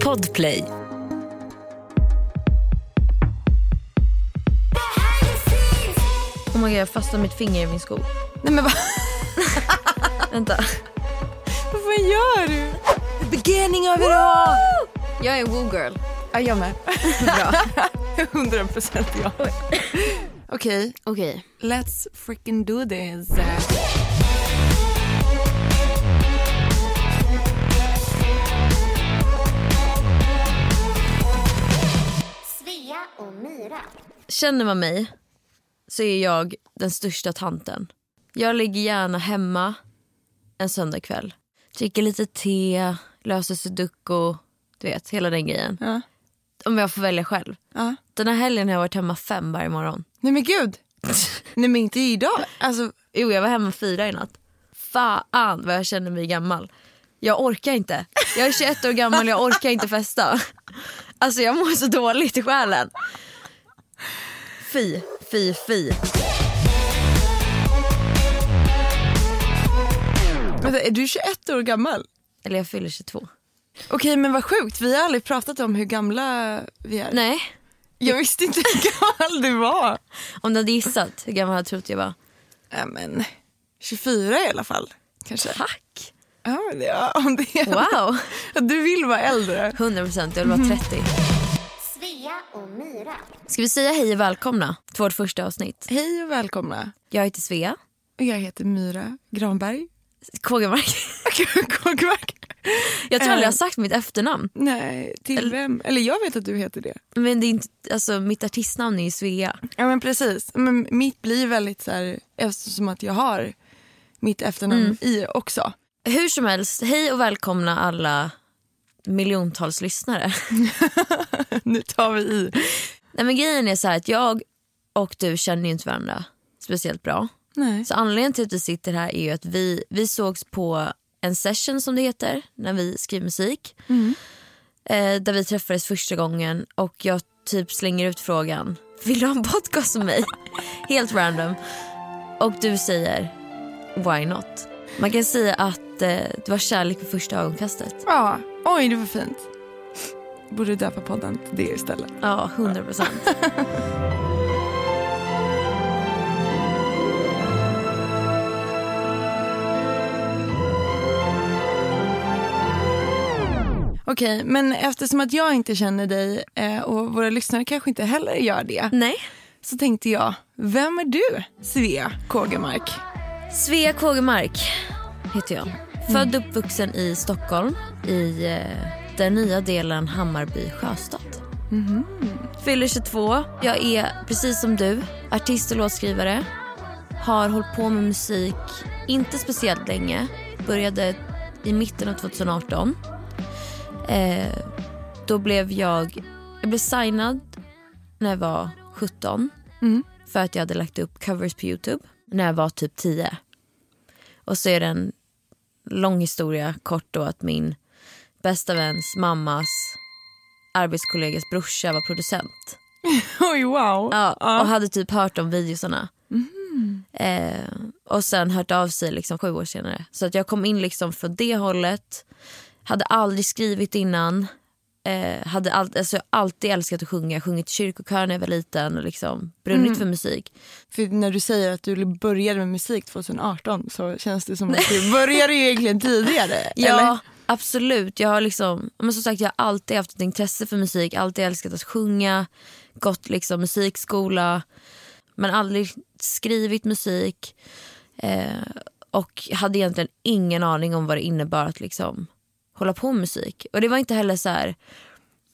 Podplay. Oh my god, jag fastnar mitt finger i min sko. Nej men vad, Vänta. vad fan gör du? The beginning of it all! Jag är en woo girl. Ja, jag med. Bra. 100 procent ja. Okej, Okej. let's freaking do this. Och Myra. Känner man mig så är jag den största tanten. Jag ligger gärna hemma en söndagkväll. Dricker lite te, löser sudoku, du vet hela den grejen. Ja. Om jag får välja själv. Ja. Den här helgen har jag varit hemma fem varje morgon. Nej men gud. Nej men inte idag. Alltså, Jo, jag var hemma fyra i natt. Fan vad jag känner mig gammal. Jag orkar inte. Jag är 21 år gammal jag orkar inte festa. Alltså jag mår så dåligt i själen. Fy, fy, fy. vänta, är du 21 år gammal? Eller jag fyller 22. Okej men vad sjukt, vi har aldrig pratat om hur gamla vi är. Nej, Jag visste inte hur gammal du var. om du hade gissat hur gammal du trott jag var? Ja, men 24 i alla fall. Kanske. Tack. Ja, men det, ja, om det Wow. Du vill vara äldre. 100 procent, jag vill vara 30. Svea och Myra. Ska vi säga hej och välkomna till vårt första avsnitt? Hej och välkomna. Jag heter Svea Och Jag heter Myra Granberg. Kågemark. Kåkmark. Jag tror aldrig Eh. jag har sagt mitt efternamn. Nej, till vem? Eller jag vet att du heter det. Men det är inte, alltså, mitt artistnamn är ju Svea. Ja men precis. Men mitt blir väldigt så här, eftersom att jag har mitt efternamn i också. Hur som helst, hej och välkomna alla miljontals lyssnare. Nu tar vi i. Nej, men grejen är så här att jag och du känner ju inte varandra speciellt bra. Nej. Så anledningen till att vi sitter här är ju att vi, vi sågs på en session som det heter när vi skriver musik. Eh, där vi träffades första gången och jag typ slänger ut frågan vill du ha en podcast med mig? Helt random. Och du säger why not? Man kan säga att eh, det var kärlek vid första ögonkastet. Ja, oj det var fint. Borde döpa podden till det istället. Ja, 100 procent. Okej, men eftersom att jag inte känner dig eh, och våra lyssnare kanske inte heller gör det. Nej. Så tänkte jag, vem är du Svea Kågemark? Svea Kågemark heter jag. Född och uppvuxen i Stockholm i eh, den nya delen Hammarby Sjöstad. Fyller 22. Jag är precis som du artist och låtskrivare. Har hållit på med musik inte speciellt länge. Började i mitten av 2018. Eh, då blev jag, jag blev signad när jag var 17 för att jag hade lagt upp covers på Youtube när jag var typ 10. Och så är det en lång historia kort då att min bästa väns mammas arbetskollegas brorsa var producent. Oj wow. Ja, och hade typ hört om videosarna. Eh, och sen hört av sig liksom sju år senare. Så att jag kom in liksom från det hållet. Hade aldrig skrivit innan. Eh, hade all, alltså, alltid älskat att sjunga. Sjungit i kyrkokör när jag var liten och liksom brunnit för musik. För när du säger att du började med musik 2018 så känns det som att du började ju egentligen tidigare. Ja, Eller? absolut. Jag har liksom, men som sagt, jag har alltid haft ett intresse för musik. Alltid älskat att sjunga. Gått liksom musikskola. Men aldrig skrivit musik. Eh, och hade egentligen ingen aning om vad det innebar att liksom hålla på med musik. Och det var inte heller så här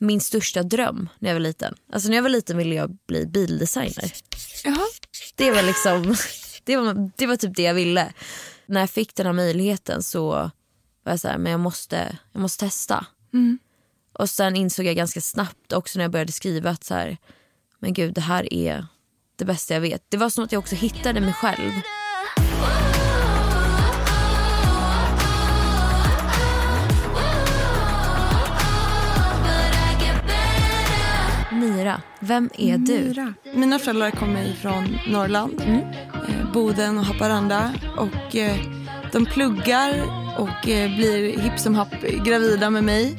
min största dröm när jag var liten. Alltså när jag var liten ville jag bli bildesigner. Jaha. Det var liksom det var, det var typ det jag ville. När jag fick den här möjligheten så var jag så här, men jag måste, jag måste testa. Och sen insåg jag ganska snabbt också när jag började skriva att så här, men gud det här är det bästa jag vet. Det var som att jag också hittade mig själv. Mira, vem är du? Myra. Mina föräldrar kommer ifrån Norrland, Mm. eh, Boden och Haparanda. Och, eh, de pluggar och eh, blir hipp som happ gravida med mig.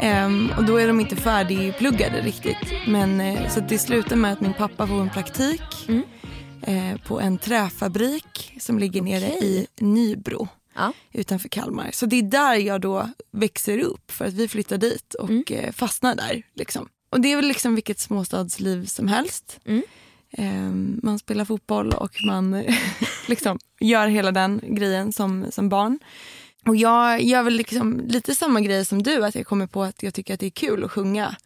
Ehm, och då är de inte färdigpluggade riktigt. Men, eh, så det slutar med att min pappa får en praktik eh, på en träfabrik som ligger nere i Nybro Ja. utanför Kalmar. Så det är där jag då växer upp för att vi flyttar dit och eh, fastnar där. Liksom. Och det är väl liksom vilket småstadsliv som helst. Ehm, man spelar fotboll och man eh, liksom gör hela den grejen som, som barn. Och jag gör väl liksom lite samma grej som du, att jag kommer på att jag tycker att det är kul att sjunga.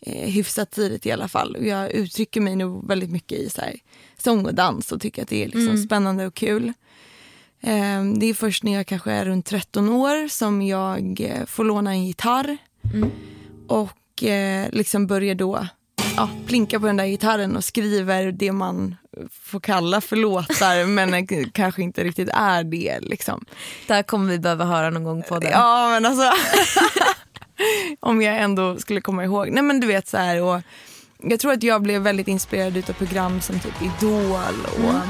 Eh, hyfsat tidigt i alla fall. Och jag uttrycker mig nog väldigt mycket i så här, sång och dans och tycker att det är liksom spännande och kul. Eh, det är först när jag kanske är runt 13 år som jag eh, får låna en gitarr. Och eh, liksom börjar då ja, plinka på den där gitarren och skriver det man får kalla för låtar men eh, kanske inte riktigt är det. Liksom. Det här kommer vi behöva höra någon gång på den. Ja men alltså. om jag ändå skulle komma ihåg. Nej men du vet så här och jag tror att jag blev väldigt inspirerad utav program som typ Idol och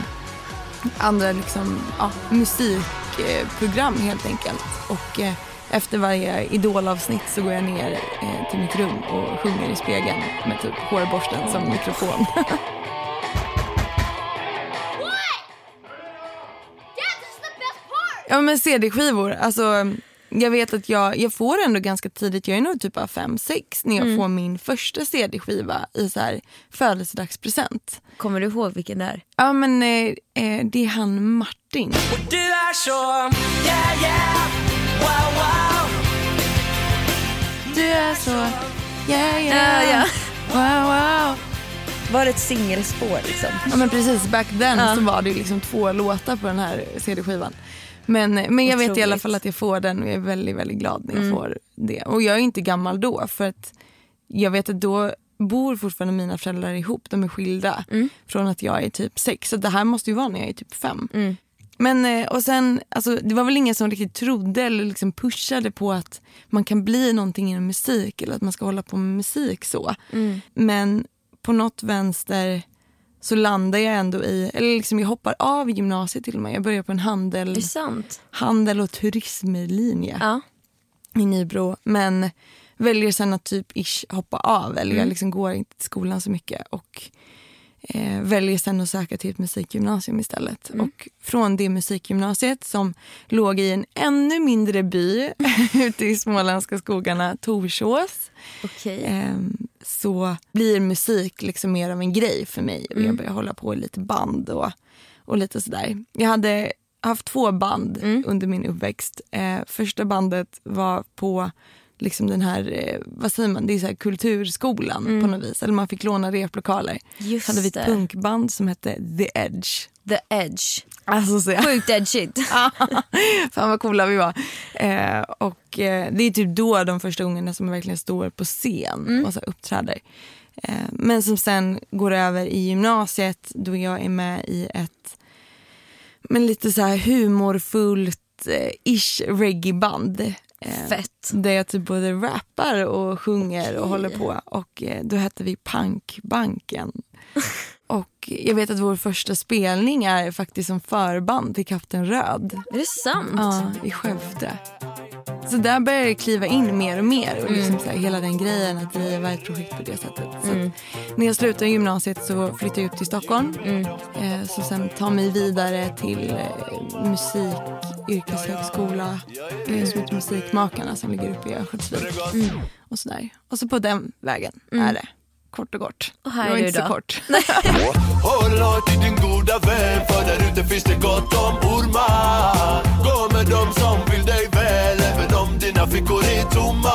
andra liksom, ja, musikprogram helt enkelt. Och eh, efter varje idolavsnitt så går jag ner eh, till mitt rum och sjunger i spegeln med typ hårborsten som mikrofon. ja men CD-skivor, alltså jag vet att jag, jag får ändå ganska tidigt, jag är nog typ av 5-6 när jag får min första CD-skiva i så här födelsedagspresent. Kommer du ihåg vilken det är? Ja men eh, eh, det är han Martin. Du är så, yeah yeah, Du är så, yeah Ja, yeah, ja. wow wow. Var det ett singelspår liksom? Ja men precis, back then Ja. så var det ju liksom två låtar på den här CD-skivan. Men, men jag vet i alla Otroligt. fall att jag får den och jag är väldigt, väldigt glad när jag får det. Och jag är inte gammal då för att jag vet att då bor fortfarande mina föräldrar ihop, de är skilda från att jag är typ sex. Så det här måste ju vara när jag är typ fem. Men eh, och sen, alltså, det var väl ingen som riktigt trodde eller liksom pushade på att man kan bli någonting inom musik eller att man ska hålla på med musik så. Men på något vänster så landar jag ändå i, eller liksom jag hoppar av gymnasiet till och med. Jag börjar på en handel, handel och turismlinje Ja. i Nybro. Men väljer sen att typ ish hoppa av eller jag liksom går inte till skolan så mycket. Och eh, väljer sen att söka till ett musikgymnasium istället. Och från det musikgymnasiet som låg i en ännu mindre by ute i småländska skogarna, Torsås. Okej. Ehm, så blir musik liksom mer av en grej för mig. Och Jag börjar hålla på i lite band och, och lite sådär. Jag hade haft två band under min uppväxt. Eh, första bandet var på liksom den här, eh, vad säger man, det är så kulturskolan på något vis. Eller man fick låna replokaler. Just hade vi ett det. punkband som hette The Edge. The Edge. Alltså så jag, Sjukt edgigt. Fan vad coola vi var. Eh, och eh, det är typ då de första gångerna som jag verkligen står på scen och så uppträder. Eh, men som sen går över i gymnasiet då jag är med i ett men lite så här humorfullt eh, ish reggae-band. Eh, Fett. Där jag typ både rappar och sjunger och håller på. Och eh, då hette vi Punkbanken. och jag vet att vår första spelning är faktiskt som förband till Kapten Röd. Är det sant? Ja, i Skövde. Så där började det kliva in mer och mer. Och liksom så här, hela den grejen att driva ett projekt på det sättet. Så att när jag slutade gymnasiet så flyttade jag upp till Stockholm. Eh, så sen ta mig vidare till eh, musik, yrkeshögskola eh, som heter Musikmakarna som ligger uppe i Örnsköldsvik. Och sådär. Och så på den vägen är det. Kort och kort. Och här var är du inte så kort. Håll hårt i din goda vän för där ute finns det gott om ormar Gå med dem som vill dig väl även om dina fickor är tomma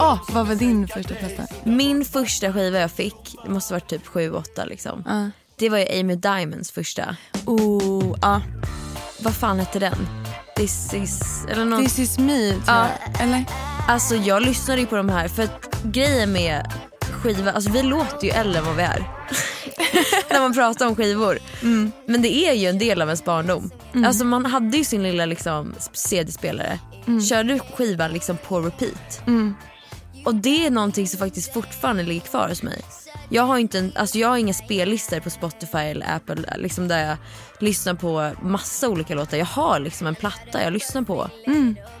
Åh, vad var din första festa? Min första skiva jag fick, det måste varit typ 7-8 liksom. Ja. Det var ju Amy Diamonds första. Oh, ja. Vad fan hette den? This is... Eller någon... This is me, tror Ja. jag. Eller? Alltså jag lyssnade ju på de här för att grejen med skiva, alltså vi låter ju äldre än vad vi är. När man pratar om skivor. Men det är ju en del av ens barndom. Alltså man hade ju sin lilla liksom, CD-spelare. Körde skivan liksom på repeat. Och det är någonting som faktiskt fortfarande ligger kvar hos mig. Jag har, inte en, alltså jag har inga spellistor på Spotify eller Apple liksom där jag lyssnar på massa olika låtar. Jag har liksom en platta jag lyssnar på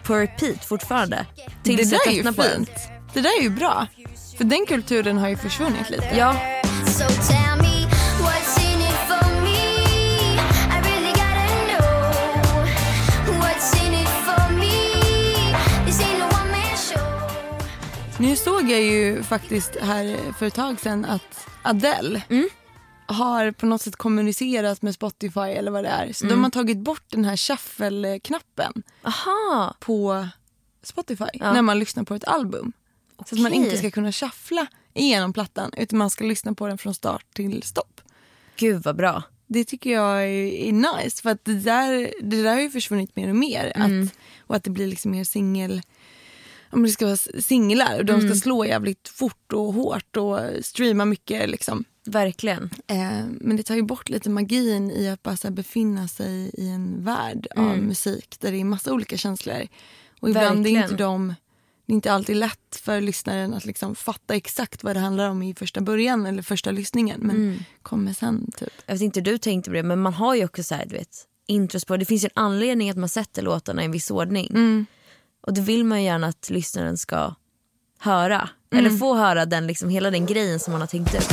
på repeat fortfarande. Tills det där jag är ju på den. fint. Det där är ju bra. För den kulturen har ju försvunnit lite. Ja. Nu såg jag ju faktiskt här för ett tag sedan att Adele Mm. har på något sätt kommunicerat med Spotify eller vad det är. Så Mm. de har tagit bort den här shuffle-knappen på Spotify när man lyssnar på ett album. Så att man inte ska kunna shuffla igenom plattan utan man ska lyssna på den från start till stopp. Gud vad bra. Det tycker jag är, är nice för att det där, det där har ju försvunnit mer och mer. Att, och att det blir liksom mer singel om det ska vara singlar och de ska slå jävligt fort och hårt och streama mycket. Liksom. Verkligen. Eh, men det tar ju bort lite magin i att bara befinna sig i en värld av musik där det är massa olika känslor. Och ibland är Verkligen. inte de, det är inte alltid lätt för lyssnaren att liksom fatta exakt vad det handlar om i första början eller första lyssningen. Men kommer sen typ. Jag vet inte hur du tänkte på det men man har ju också så här, du vet, intros på. Det finns ju en anledning att man sätter låtarna i en viss ordning. Och det vill man ju gärna att lyssnaren ska höra. Eller få höra den, liksom, hela den grejen som man har tänkt ut.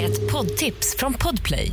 Ett poddtips från Podplay.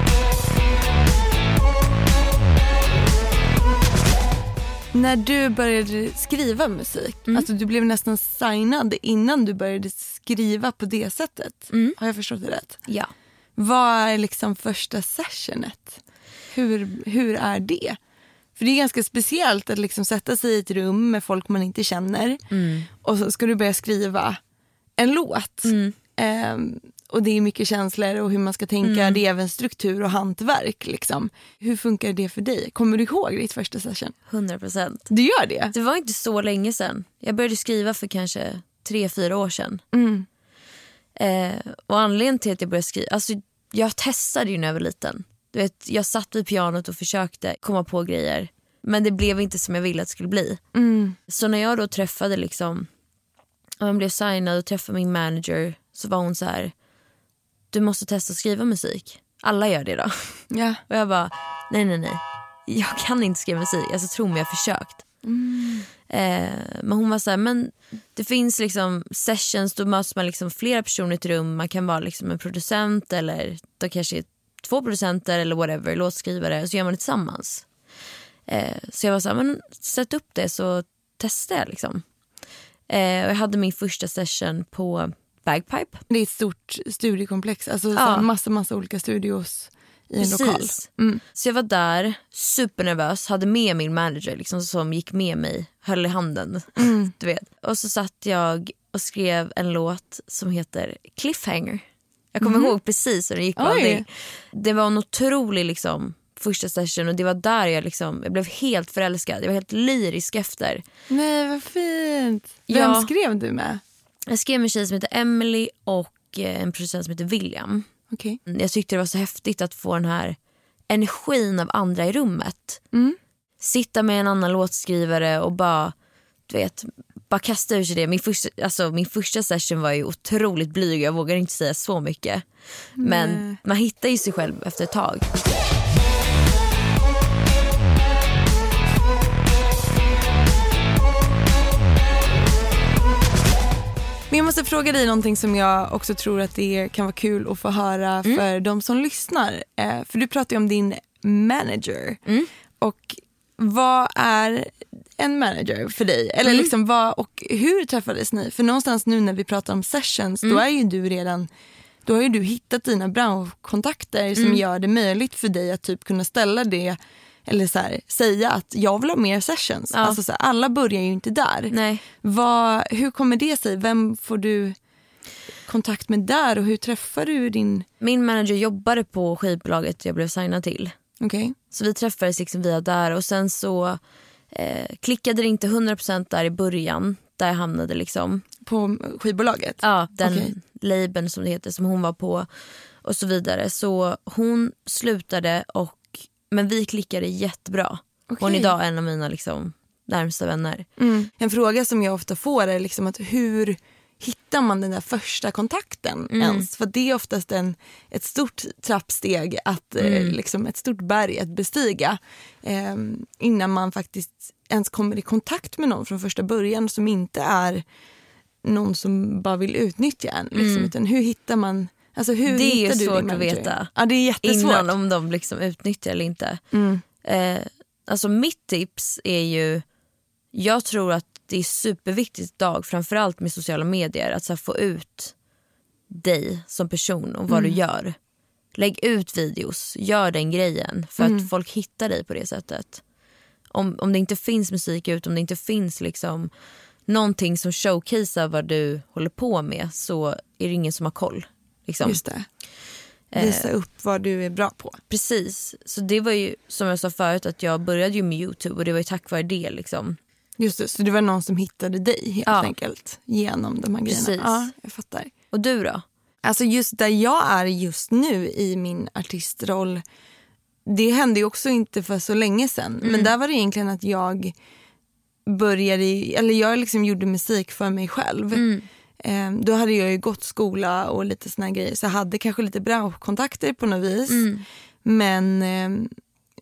När du började skriva musik, alltså du blev nästan signad innan du började skriva på det sättet. Har jag förstått det rätt? Ja. Vad är liksom första sessionet? Hur, hur är det? För det är ganska speciellt att liksom sätta sig i ett rum med folk man inte känner och så ska du börja skriva en låt. Ehm, och det är mycket känslor och hur man ska tänka. Det är även struktur och hantverk. Liksom. Hur funkar det för dig? Kommer du ihåg ditt första session? 100 procent. Du gör det? Det var inte så länge sedan. Jag började skriva för kanske tre, fyra år sedan. Eh, och anledningen till att jag började skriva, alltså jag testade ju när jag var liten. Du vet, jag satt vid pianot och försökte komma på grejer. Men det blev inte som jag ville att det skulle bli. Så när jag då träffade liksom, jag blev signad och träffade min manager så var hon så här, du måste testa att skriva musik. Alla gör det då. Ja. Och jag bara, nej nej nej. Jag kan inte skriva musik. Alltså tro mig, jag har försökt. Eh, men hon var så här, men det finns liksom sessions, då möts man liksom flera personer i ett rum. Man kan vara liksom en producent eller då kanske två producenter eller whatever, låtskrivare. Så gör man det tillsammans. Eh, så jag var så här, men sätt upp det så testar jag liksom. Eh, och jag hade min första session på Bagpipe. Det är ett stort studiekomplex. Alltså Ja. så massa, massa olika studios i en lokal. Mm. Så jag var där, supernervös, hade med min manager liksom, som gick med mig, höll i handen. Mm. Du vet. Och så satt jag och skrev en låt som heter Cliffhanger. Jag kommer ihåg precis hur det gick. Mm. Allting. Det var en otrolig liksom, första session och det var där jag, liksom, jag blev helt förälskad. Jag var helt lyrisk efter. Nej, vad fint. Vem Ja. skrev du med? Jag skrev med en tjej som heter Emily och eh, en producent som heter William. Okej. Jag tyckte det var så häftigt att få den här energin av andra i rummet. Sitta med en annan låtskrivare och bara, du vet, bara kasta ur sig det. Min första, alltså, min första session var ju otroligt blyg, jag vågar inte säga så mycket. Men man hittar ju sig själv efter ett tag. Men jag måste fråga dig någonting som jag också tror att det kan vara kul att få höra för de som lyssnar. Eh, för du pratar ju om din manager. Och vad är en manager för dig? Eller liksom vad, och hur träffades ni? För någonstans nu när vi pratar om sessions, då är ju du redan då har ju du hittat dina branschkontakter som gör det möjligt för dig att typ kunna ställa det eller så här, säga att jag vill ha mer sessions. Ja. Alltså så här, alla börjar ju inte där. Nej. Vad, hur kommer det sig? Vem får du kontakt med där och hur träffade du din... Min manager jobbade på skivbolaget jag blev signad till. Okej. Så vi träffades liksom via där och sen så eh, klickade det inte 100% där i början där jag hamnade liksom. På skivbolaget? Ja, den Okej. labeln som det heter som hon var på och så vidare. Så hon slutade och men vi klickade jättebra. Hon är idag en av mina liksom, närmsta vänner. Mm. En fråga som jag ofta får är liksom att hur hittar man den där första kontakten ens? För det är oftast en, ett stort trappsteg, att, eh, liksom ett stort berg att bestiga eh, innan man faktiskt ens kommer i kontakt med någon från första början som inte är någon som bara vill utnyttja en. Liksom, utan hur hittar man Alltså hur Det är ju svårt att veta. Ja, det är jättesvårt. Innan om de liksom utnyttjar eller inte. Mm. Eh, alltså mitt tips är ju, jag tror att det är superviktigt idag, framförallt med sociala medier, att här, få ut dig som person och vad Mm. du gör. Lägg ut videos, gör den grejen för Mm. att folk hittar dig på det sättet. Om, om det inte finns musik ut, om det inte finns liksom någonting som showcasear vad du håller på med så är det ingen som har koll. Liksom. Just det. Visa upp vad du är bra på. Precis. Så det var ju som jag sa förut att jag började ju med Youtube och det var ju tack vare det liksom. Just det, så det var någon som hittade dig helt Ja. enkelt genom de här grejerna. Precis. Ja, jag fattar. Och du då? Alltså just där jag är just nu i min artistroll, det hände ju också inte för så länge sedan. Men där var det egentligen att jag började, eller jag liksom gjorde musik för mig själv. Eh, då hade jag ju gått skola och lite såna grejer så jag hade kanske lite bra kontakter på något vis. Men, eh,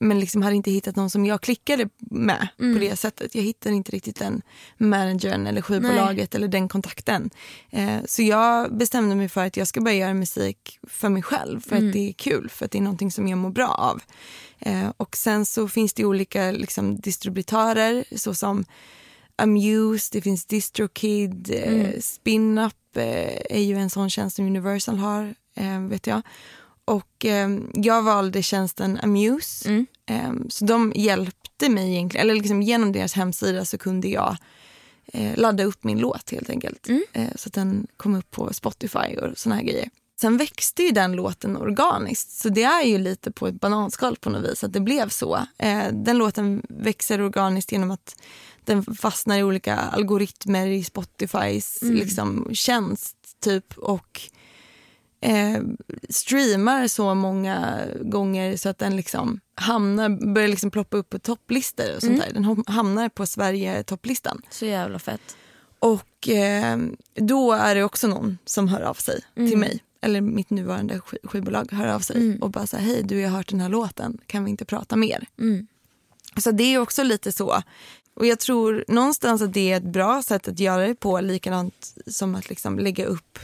men liksom hade inte hittat någon som jag klickade med på det sättet. Jag hittade inte riktigt den managern eller skivbolaget eller den kontakten. Eh, så jag bestämde mig för att jag ska börja göra musik för mig själv för att det är kul, för att det är någonting som jag mår bra av. Och sen så finns det olika liksom, distributörer såsom Amuse, det finns DistroKid, eh, SpinUp eh, är ju en sån tjänst som Universal har, eh, vet jag. Och eh, jag valde tjänsten Amuse. Eh, så de hjälpte mig egentligen, eller liksom genom deras hemsida så kunde jag eh, ladda upp min låt helt enkelt. Eh, så att den kom upp på Spotify och såna här grejer. Sen växte ju den låten organiskt, så det är ju lite på ett bananskal på något vis att det blev så. Eh, den låten växer organiskt genom att den fastnar i olika algoritmer i Spotifys liksom, tjänst typ och eh, streamar så många gånger så att den liksom hamnar, börjar liksom ploppa upp på topplistor och sånt där. Den ham- hamnar på Sverige-topplistan. Så jävla fett. Och eh, då är det också någon som hör av sig till mig. Eller mitt nuvarande sk- skivbolag hör av sig och bara säger hej du jag har hört den här låten, kan vi inte prata mer? Så det är också lite så. Och jag tror någonstans att det är ett bra sätt att göra det på, likadant som att liksom lägga upp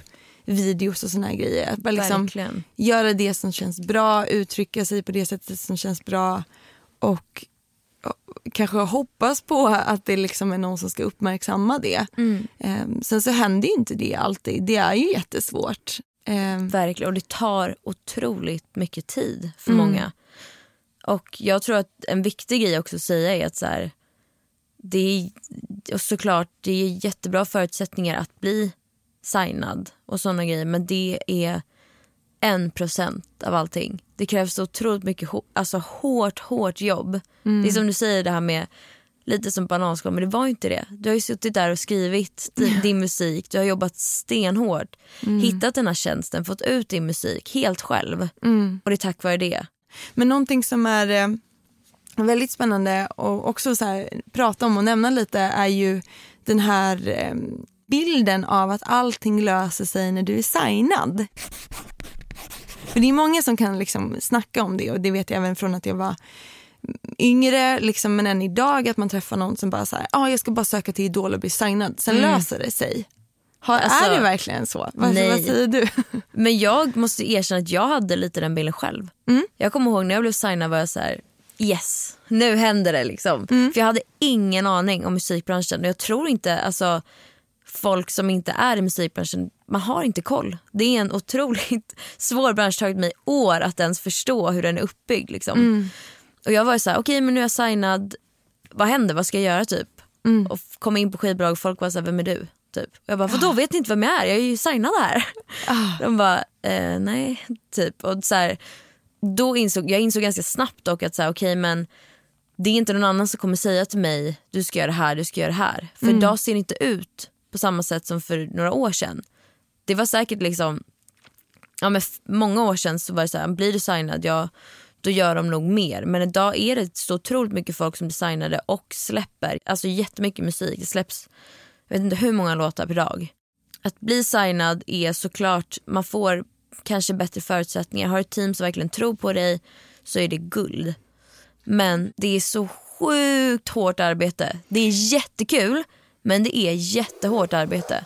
videos och såna här grejer. Att bara liksom göra det som känns bra, uttrycka sig på det sättet som känns bra och kanske hoppas på att det liksom är någon som ska uppmärksamma det. Ehm, sen så händer inte det alltid. Det är ju jättesvårt. Ehm, Verkligen. Och det tar otroligt mycket tid för Mm. många. Och jag tror att en viktig grej också att säga är att så här, det är såklart det är jättebra förutsättningar att bli signad och såna grejer men det är en procent av allting. Det krävs otroligt mycket alltså hårt, hårt jobb. Det är som du säger det här med lite som bananskal men det var ju inte det. Du har ju suttit där och skrivit di- din musik, du har jobbat stenhårt, hittat den här tjänsten, fått ut din musik helt själv. Och det är tack vare det. Men någonting som är eh, väldigt spännande och också så här, prata om och nämna lite är ju den här eh, bilden av att allting löser sig när du är signad. För det är många som kan liksom snacka om det och det vet jag även från att jag var yngre liksom, men än idag att man träffar någon som bara säger ah, jag ska bara söka till Idol och bli signad, sen löser det sig. Har, Alltså, är det verkligen så? Vad, nej. vad säger du? Men jag måste erkänna att jag hade lite den bilden själv. Jag kommer ihåg när jag blev signad var jag så här: yes, nu händer det liksom. För jag hade ingen aning om musikbranschen och jag tror inte, alltså folk som inte är i musikbranschen, man har inte koll. Det är en otroligt svår bransch, det har tagit mig år att ens förstå hur den är uppbyggd. Liksom. Och jag var så här, okej men nu är jag signad, vad händer, vad ska jag göra typ? Och f- kom in på skivbolag och folk var så här, vem är du? Typ. Och jag bara, vadå vet ni inte vem jag är? Jag är ju signad här. De bara, eh, nej, typ. Och så här, då insåg, jag insåg ganska snabbt dock att så här, okej men det är inte någon annan som kommer säga till mig du ska göra det här, du ska göra det här. För idag ser det inte ut på samma sätt som för några år sedan. Det var säkert liksom, ja men många år sedan så var det så här, blir du signad, ja då gör de nog mer. Men idag är det så otroligt mycket folk som designar det och släpper alltså jättemycket musik. Det släpps jag vet inte hur många låtar per dag. Att bli signad är såklart, man får kanske bättre förutsättningar. Har ett team som verkligen tror på dig så är det guld. Men det är så sjukt hårt arbete. Det är jättekul men det är jättehårt arbete.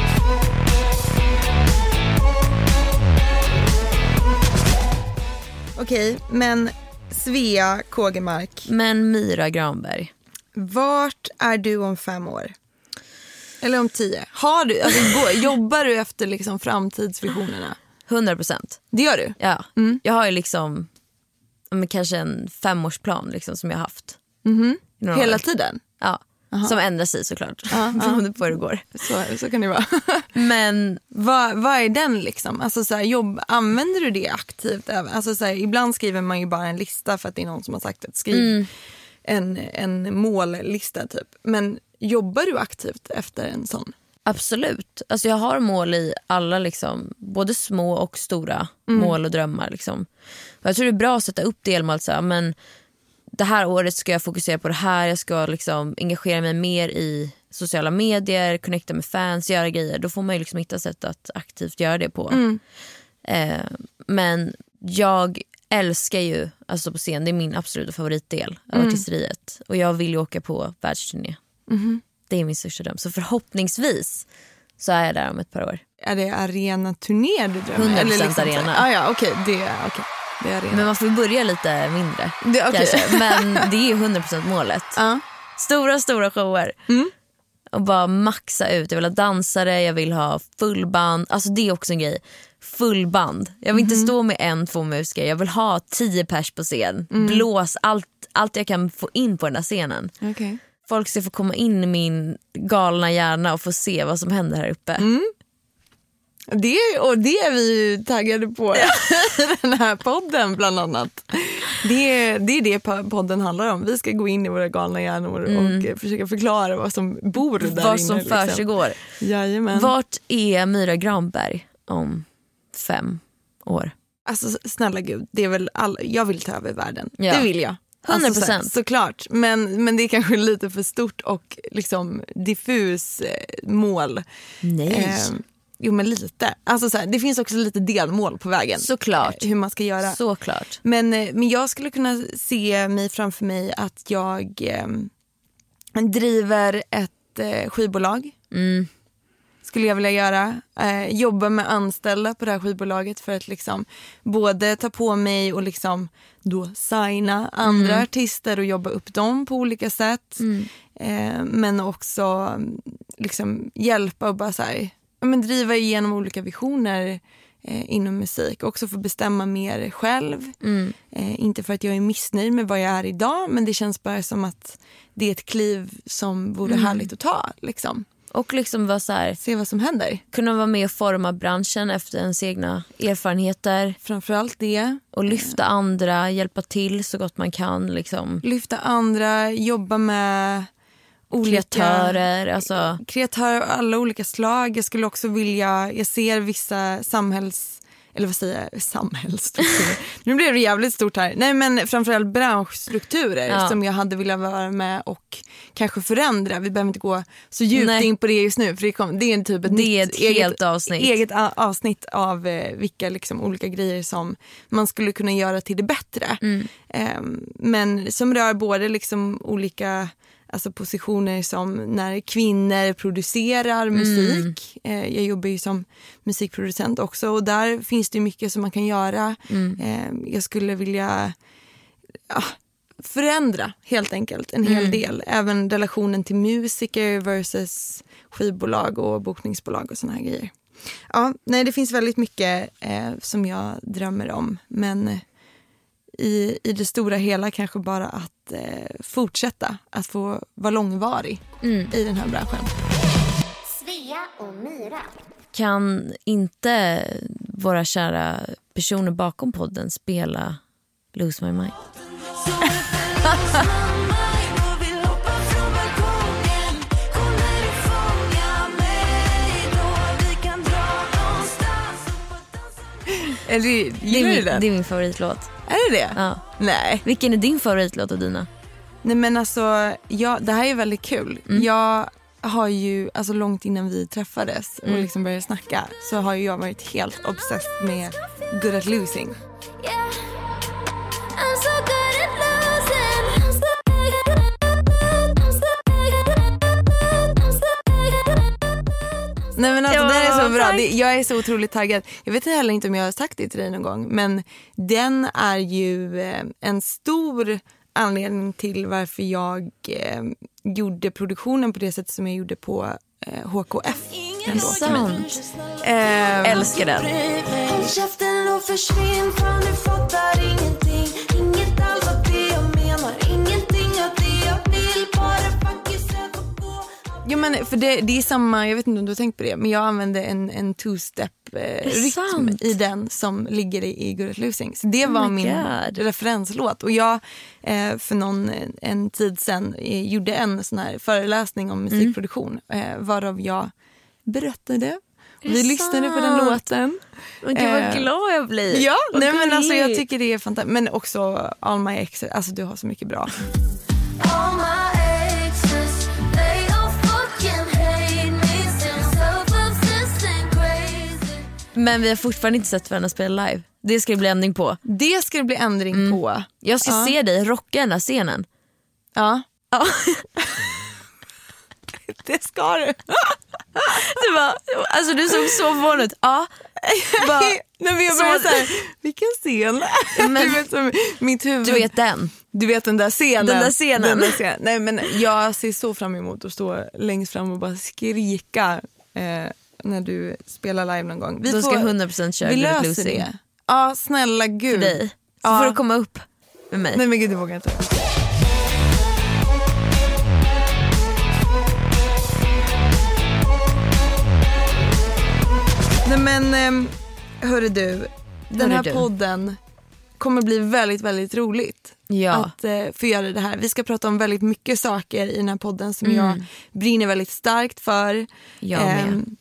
Okej, men Svea Kågemark, Men Myra Granberg. vart är du om fem år? Eller om tio? Har du, alltså, går, jobbar du efter liksom framtidsvisionerna? 100 procent. Det gör du? Ja. Jag har ju liksom men kanske en femårsplan liksom, som jag har haft. I några Hela år. tiden? Ja. Som ändrar sig såklart. Beroende på hur det går. Så, så kan det vara. Men vad, vad är den liksom? Alltså, så här, jobb, använder du det aktivt? Alltså, så här, ibland skriver man ju bara en lista för att det är någon som har sagt att skriv en, en mållista typ. Men jobbar du aktivt efter en sån? absolut. Alltså jag har mål i alla, liksom, både små och stora mål och drömmar. Liksom. Och jag tror det är bra att sätta upp delmål. Så här, men det här året ska jag fokusera på det här. Jag ska liksom engagera mig mer i sociala medier, connecta med fans, göra grejer. Då får man ju liksom hitta sätt att aktivt göra det på. Eh, men jag älskar ju alltså på scen. Det är min absoluta favoritdel av artisteriet. Och jag vill ju åka på världsturné. Det är min största dröm. Så förhoppningsvis så är jag där om ett par år. Är det arenaturné du drömmer? 100% så här- arena. Ah, ja, okej. Det, okay. Det är arena. Men man får börja lite mindre. Det- kanske. Men det är ju 100% målet. Ja. Stora, stora shower. Och bara maxa ut. Jag vill ha dansare, jag vill ha fullband. Alltså det är också en grej. Fullband. Jag vill inte stå med en, två musiker. Jag vill ha tio pers på scen. Blås, allt, allt jag kan få in på den där scenen. Okej. Folk ska få komma in i min galna hjärna och få se vad som händer här uppe. Det, och det är vi ju taggade på i den här podden bland annat. Det, det är det po- podden handlar om. Vi ska gå in i våra galna hjärnor och eh, försöka förklara vad som bor där vad inne. som liksom. försiggår. Jajamän. Vart är Myra Granberg om fem år? Alltså snälla gud, det är väl all, jag vill ta över världen. Ja. Det vill jag. Alltså, 100%. så här, såklart. Men, men det är kanske lite för stort och liksom diffus eh, mål. Nej. Eh, jo men lite. Alltså, så här, det finns också lite delmål på vägen. Såklart. Eh, Hur man ska göra. Såklart. Men, eh, men jag skulle kunna se mig framför mig att jag eh, driver ett eh, skivbolag. Skulle jag vilja göra. Eh, jobba med anställda på det här skivbolaget för att liksom både ta på mig och liksom då signa andra artister och jobba upp dem på olika sätt. Eh, men också mm, liksom hjälpa och bara så här, men driva igenom olika visioner eh, inom musik. Också få bestämma mer själv. Eh, inte för att jag är missnöjd med vad jag är idag men det känns bara som att det är ett kliv som vore härligt att ta. Liksom. Och liksom vara så här, Se vad som händer. kunna vara med och forma branschen efter ens egna erfarenheter. Framförallt det. Och lyfta andra, hjälpa till så gott man kan. Liksom. Lyfta andra, jobba med Kreatörer. Alltså, kreatörer av alla olika slag. Jag skulle också vilja, jag ser vissa samhälls eller vad säger jag, samhällsstrukturer. nu blev det jävligt stort här. Nej men framförallt branschstrukturer Ja. som jag hade velat vara med och kanske förändra. Vi behöver inte gå så djupt Nej. in på det just nu för det, kom, det är en typ ett, Det är ett helt avsnitt. eget avsnitt av eh, vilka liksom, olika grejer som man skulle kunna göra till det bättre. Mm. Ehm, men som rör både liksom olika alltså positioner som när kvinnor producerar musik. Eh, jag jobbar ju som musikproducent också och där finns det mycket som man kan göra. Eh, jag skulle vilja ja, förändra helt enkelt en hel del. Även relationen till musiker versus skivbolag och bokningsbolag och såna här grejer. Ja, nej, det finns väldigt mycket eh, som jag drömmer om. Men i, i det stora hela kanske bara att eh, fortsätta att få vara långvarig i den här branschen. Svea och Myra. Kan inte våra kära personer bakom podden spela Lose My Mind? Är, gillar du min, den? det är min favoritlåt. Är det det? Ja. Nej. Vilken är din favoritlåt och dina? Nej men alltså, ja, det här är väldigt kul. Jag har ju, alltså långt innan vi träffades och liksom började snacka så har ju jag varit helt obsessed med Good at losing. Yeah. Nej men alltså Ja, den. Det, jag är så otroligt taggad. Jag vet heller inte om jag har sagt det till dig någon gång men den är ju eh, en stor anledning till varför jag eh, gjorde produktionen på det sätt som jag gjorde på eh, HKF. Är det sant? Eh, Älskar den. Jo men för det, det är samma, jag vet inte om du har tänkt på det, men jag använde en, en two-step eh, i den som ligger i, i Good at losing. Så det var my min God. referenslåt. Och jag eh, för någon en tid sen eh, gjorde en sån här föreläsning om musikproduktion eh, varav jag berättade. Vi lyssnade på den låten. Men gud vad Eh, glad jag blir. Ja, nej, men alltså, jag tycker det är fantastiskt. Men också All My Exes, alltså du har så mycket bra. Men vi har fortfarande inte sett varandra spela live. Det ska det bli ändring på. Det ska det bli ändring på. Jag ska Ja. se dig rocka den här scenen. Ja. Ja. Det ska du. Du, bara, alltså, du såg så förvånad ut. Ja. Bara, Nej, men jag Så- började så här, vilken scen? Men- du, vet, som, mitt huvud, du vet den. du vet den där scenen. Den där scenen. Den där scenen. Nej, men jag ser så fram emot att stå längst fram och bara skrika eh, när du spelar live någon gång. Vi ska får- 100% köra Vi löser Losing det. Ja, snälla gud. för dig. Så Ja. får du komma upp med mig. Nej men gud, det vågar jag inte. Nej men ehm, hörru du, den Hörru här du. podden kommer bli väldigt, väldigt roligt Ja. att eh, få göra det här. Vi ska prata om väldigt mycket saker i den här podden som jag brinner väldigt starkt för. Mm. Jag med.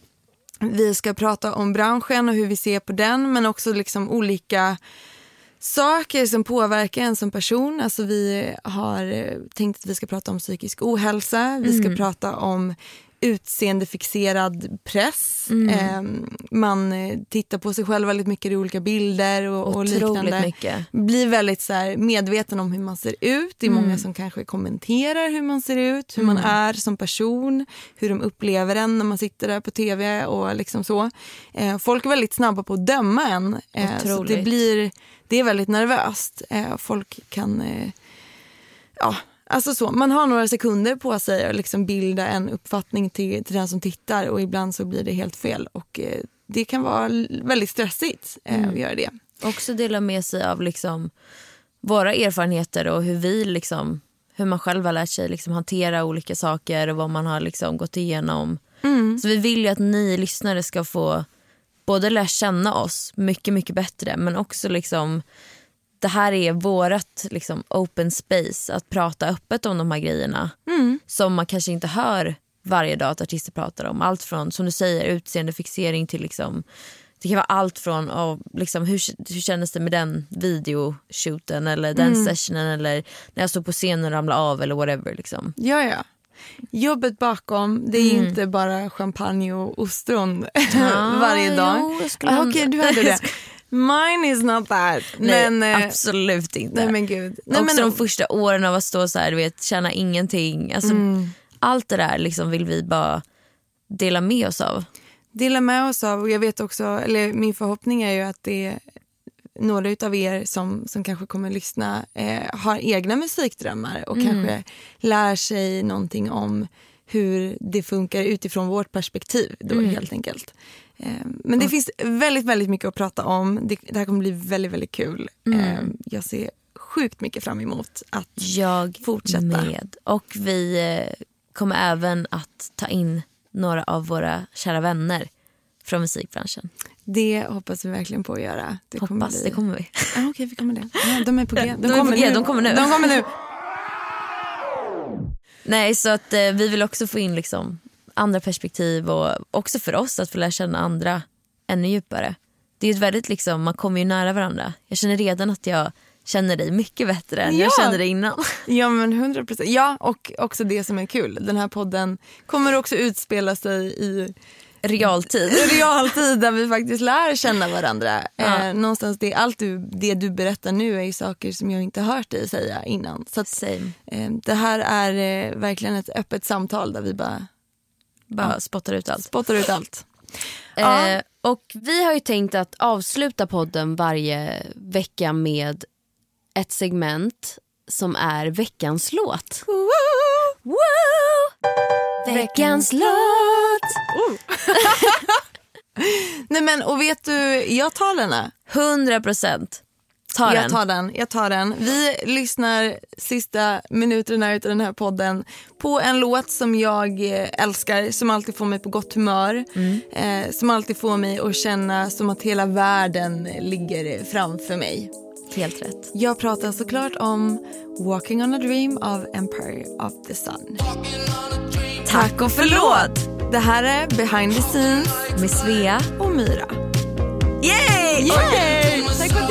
Vi ska prata om branschen och hur vi ser på den men också liksom olika saker som påverkar en som person. Alltså vi har eh, tänkt att vi ska prata om psykisk ohälsa, vi ska Mm. prata om utseendefixerad press. Mm. Eh, man tittar på sig själv väldigt mycket i olika bilder och, och liknande. mycket. Blir väldigt så här, medveten om hur man ser ut. Det är Mm. många som kanske kommenterar hur man ser ut, hur man är som person, hur de upplever en när man sitter där på tv och liksom så. Eh, folk är väldigt snabba på att döma en. Eh, så det blir det är väldigt nervöst. Eh, folk kan... Eh, ja, alltså så. Man har några sekunder på sig att liksom bilda en uppfattning till, till den som tittar och ibland så blir det helt fel. Och eh, Det kan vara väldigt stressigt eh, att göra det. Också dela med sig av liksom våra erfarenheter och hur vi liksom hur man själv har lärt sig liksom hantera olika saker och vad man har liksom gått igenom. Så vi vill ju att ni lyssnare ska få både lära känna oss mycket, mycket bättre men också liksom det här är vårat liksom open space att prata öppet om de här grejerna som man kanske inte hör varje dag att artister pratar om. Allt från som du säger utseendefixering till liksom det kan vara allt från oh, liksom, hur, hur kändes det med den videoshooten eller den sessionen eller när jag stod på scenen och ramlade av eller whatever. Liksom. Ja, ja. Jobbet bakom, det är inte bara champagne och ostron varje dag. jo, ah, Okej, du hade det. Mine is not that. Nej, men, eh, absolut inte. nej men gud. Nej, Också men, de första åren av att stå så här, du vet, tjäna ingenting. Alltså, Mm. Allt det där liksom vill vi bara dela med oss av. dela med oss av. Och jag vet också, eller min förhoppning är ju att det några utav er som, som kanske kommer lyssna eh, har egna musikdrömmar och kanske lär sig någonting om hur det funkar utifrån vårt perspektiv då helt enkelt. Eh, men det finns väldigt, väldigt mycket att prata om. Det, det här kommer bli väldigt, väldigt kul. Eh, jag ser sjukt mycket fram emot att Jag Fortsätta. med. Och vi eh, kommer även att ta in några av våra kära vänner från musikbranschen. det hoppas vi verkligen på att göra. Det kommer Hoppas, bli- det kommer vi. Ja, Okej, vi kommer det. Ja, de är på G. De är på G, de kommer nu. De kommer nu. Nej, så att eh, vi vill också få in liksom andra perspektiv och också för oss att få lära känna andra ännu djupare. Det är ett väldigt liksom, man kommer ju nära varandra. Jag känner redan att jag känner dig mycket bättre än jag Ja. kände dig innan. Ja men 100 procent. Ja och också det som är kul. Den här podden kommer också utspela sig i Realtid. realtid där vi faktiskt lär känna varandra. Ja. Eh, någonstans det, allt du, det du berättar nu är saker som jag inte har hört dig säga innan. Så att, eh, det här är eh, verkligen ett öppet samtal där vi bara Bara spottar ut allt. spottar ut allt. Ja. Eh, och vi har ju tänkt att avsluta podden varje vecka med ett segment som är veckans låt. Woo! Veckans låt! Nej men och vet du, jag tar denna. 100 procent. Ta jag tar den. Jag tar den. Vi lyssnar sista minuterna ut av den här podden på en låt som jag eh, älskar, som alltid får mig på gott humör. Mm. Eh, som alltid får mig att känna som att hela världen ligger framför mig. Helt rätt. Jag pratar såklart om Walking on a dream av Empire of the Sun. Tack och förlåt! Det här är Behind the Scenes Med Svea. och Myra. Yay! Yay! Tack